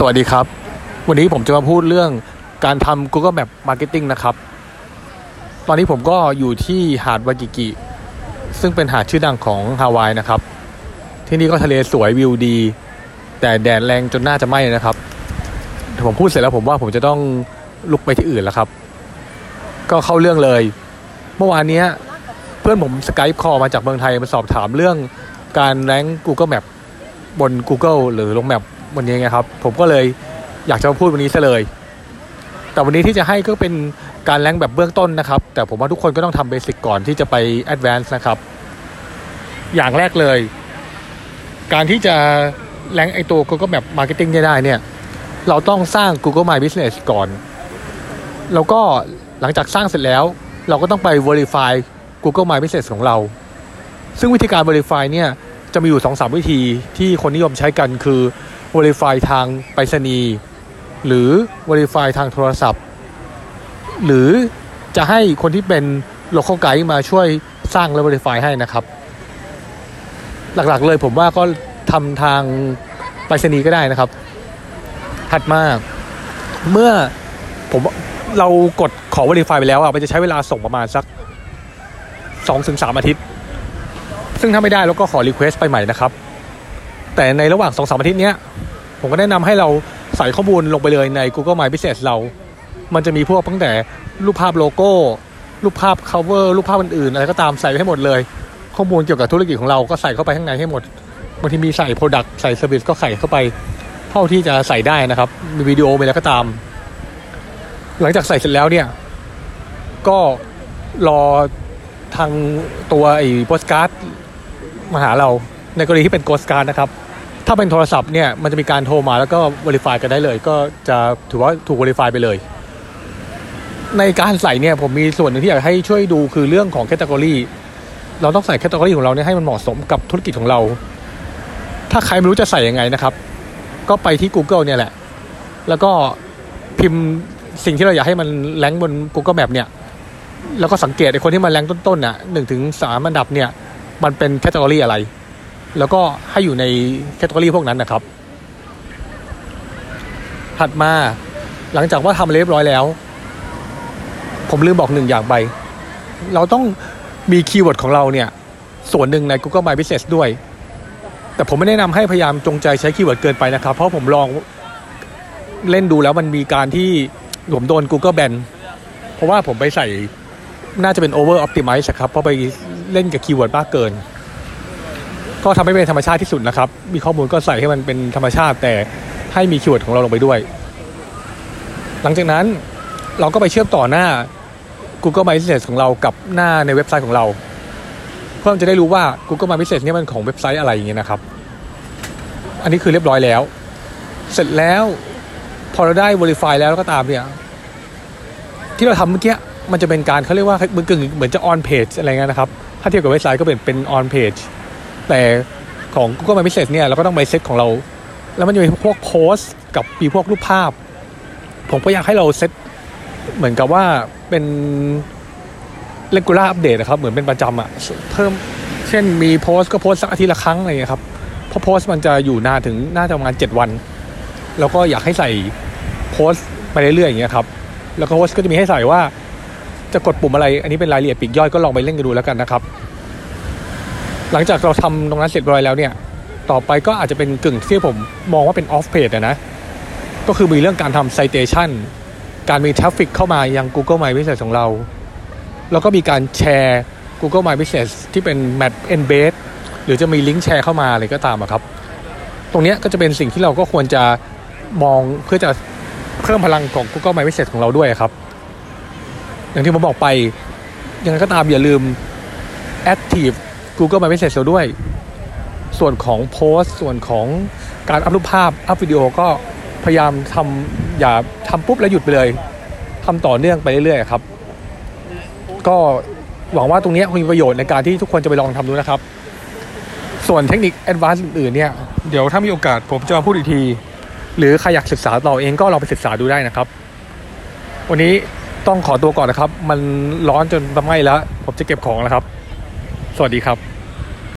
สวัสดีครับ วันนี้ผมจะมาพูดเรื่องการทำ Google Map Marketing นะครับ ตอนนี้ผมก็อยู่ที่หาดวากิกิ ซึ่งเป็นหาดชื่อดังของฮาวายนะครับ ที่นี่ก็ทะเลสวยวิวดี แต่แดดแรงจนน่าจะไหม้นะครับผมพูดเสร็จแล้วผมว่าผมจะต้องลุกไปที่อื่นแล้วครับ ก็เข้าเรื่องเลย เมื่อวานนี้เพื่อนผมสกายคอมาจากเมืองไทยมาสอบถามเรื่องการ rank Google Map บน Google หรือลง Map วันนี้ไงครับ ผมก็เลยอยากจะพูดวันนี้ซะเลย แต่วันนี้ที่จะให้ก็เป็นการ rank แบบเบื้องต้นนะครับ แต่ผมว่าทุกคนก็ต้องทำ basic ก่อนที่จะไป advance นะครับ อย่างแรกเลย การที่จะ rank ไอตัว Google Map Marketing ได้เนี่ย เราต้องสร้าง Google My Business ก่อน แล้วก็หลังจากสร้างเสร็จแล้ว เราก็ต้องไป Verify Google My Business ของเรา ซึ่งวิธีการ Verify เนี่ยจะมีอยู่2อสวิธีที่คนนิยมใช้กันคือ Verify ทางไปรษณีย์หรือ Verify ทางโทรศัพท์ หรือจะให้คนที่เป็น local guide มาช่วยสร้างและ Verify ให้นะครับ หลักๆเลยผมว่าก็ทำทางไปรษณีย์ก็ได้นะครับ ถัดมาเมื่อผมเรากดขอ Verify ไปแล้วอะมันจะใช้เวลาส่งประมาณสัก2-3อาทิตย์ ซึ่งถ้าไม่ได้เราก็ขอ Request ไปใหม่นะครับ แต่ในระหว่าง2-3อาทิตย์เนี้ย ผมก็แนะนำให้เราใส่ข้อมูลลงไปเลยใน Google My Business เรา มันจะมีพวกตั้งแต่รูปภาพโลโก้ รูปภาพ cover รูปภาพอื่นๆอะไรก็ตามใส่ไปให้หมดเลย ข้อมูลเกี่ยวกับธุรกิจของเราก็ใส่เข้าไปข้างในให้หมดบางทีมีใส่ Product ใส่ Service ก็ใส่เข้าไป เท่าที่จะใส่ได้นะครับ มีวิดีโอมีอะไรก็ตาม หลังจากใส่เสร็จแล้วเนี่ย ก็รอทางตัวไอ้โปสการ์ดมาหาเราในกรณีที่เป็นโปสการ์ดนะครับ ถ้าเป็นโทรศัพท์เนี่ยมันจะมีการโทรมาแล้วก็ Verify กันได้เลย ก็จะถือว่าถูก Verify ไปเลย ในการใส่เนี่ยผมมีส่วนหนึ่งที่อยากให้ช่วยดูคือเรื่องของ category เราต้องใส่ category ของเราเนี่ยให้มันเหมาะสมกับธุรกิจของเรา ถ้าใครไม่รู้จะใส่ยังไงนะครับ ก็ไปที่ Google เนี่ยแหละ แล้วก็พิมพ์สิ่งที่เราอยากให้มัน rank บน Google Map เนี่ยแล้วก็สังเกตไอ้คนที่มา rank ต้นๆน่ะหนึ่งถึงสามอันดับเนี่ย มันเป็น category อะไร แล้วก็ให้อยู่ใน category พวกนั้นนะครับ ถัดมาหลังจากว่าทำเรียบร้อยแล้ว ผมลืมบอกหนึ่งอย่างไป เราต้องมี keyword ของเราเนี่ย ส่วนหนึ่งใน Google My Business ด้วย แต่ผมไม่แนะนำให้พยายามจงใจใช้ keyword เกินไปนะครับ เพราะผมลองเล่นดูแล้วมันมีการที่ผมโดน Google Ban เพราะว่าผมไปใส่น่าจะเป็น over optimize ครับ เพราะไปเล่นกับ keyword มากเกิน ก็ทำให้เป็นธรรมชาติที่สุดนะครับ มีข้อมูลก็ใส่ให้มันเป็นธรรมชาติ แต่ให้มี keyword ของเราลงไปด้วย หลังจากนั้นเราก็ไปเชื่อมต่อหน้า Google My Business ของเรากับหน้าในเว็บไซต์ของเรา เพื่อจะได้รู้ว่า Google My Business เนี่ยมันของเว็บไซต์อะไรอย่างเงี้ยนะครับ อันนี้คือเรียบร้อยแล้ว เสร็จแล้วพอเราได้ Verify แล้วก็ตามเนี่ยที่เราทำเมื่อกี้มันจะเป็นการเขาเรียกว่าเหมือนกึ่งเหมือนจะ on page อะไรเงี้ยนะครับ ถ้าเทียบกับเว็บไซต์ก็เป็นเป็น on page แต่ของ Google My Business เนี่ยเราก็ต้องไปเซตของเรา แล้วมันจะมีพวกโพสกับมีพวกรูปภาพ ผมก็อยากให้เราเซตเหมือนกับว่าเป็น regular update นะครับ เหมือนเป็นประจำอะเพิ่มเช่นมีโพสก็โพสสักอาทิตย์ละครั้งอะไรอย่างเงี้ยครับเพราะโพสมันจะอยู่นานถึงน่าจะประมาณ7วัน แล้วก็อยากให้ใส่โพสไปเรื่อยๆอย่างเงี้ยครับแล้วก็โพสก็จะมีให้ใส่ว่าจะกดปุ่มอะไร อันนี้เป็นรายละเอียดปีกย่อยก็ลองไปเล่นกันดูแล้วกันนะครับ หลังจากเราทำตรงนั้นเสร็จเรียบร้อยแล้วเนี่ย ต่อไปก็อาจจะเป็นกึ่งที่ผมมองว่าเป็น off page อะนะ ก็คือมีเรื่องการทำ citation การมี traffic เข้ามายัง Google My Business ของเรา แล้วก็มีการแชร์ Google My Business ที่เป็น Map Embed หรือจะมีลิงก์แชร์เข้ามาอะไรก็ตามครับ ตรงนี้ก็จะเป็นสิ่งที่เราก็ควรจะมองเพื่อจะเพิ่มพลังของ Google My Business ของเราด้วยครับ อย่างที่ผมบอกไปยังไงก็ตามอย่าลืม Active Google My Business เราด้วย ส่วนของโพสส่วนของการ up รูปภาพ up วิดีโอก็พยายามทำอย่าทำปุ๊บแล้วหยุดไปเลยทำต่อเนื่องไปเรื่อยๆครับ ก็หวังว่าตรงนี้คงมีประโยชน์ในการที่ทุกคนจะไปลองทำดูนะครับ ส่วนเทคนิค advance อื่นๆเนี่ย เดี๋ยวถ้ามีโอกาสผมจะมาพูดอีกที หรือใครอยากศึกษาต่อเองก็ลองไปศึกษาดูได้นะครับ วันนี้ต้องขอตัวก่อนนะครับ มันร้อนจนทำให้แล้ว ผมจะเก็บของแล้วครับ สวัสดีครับ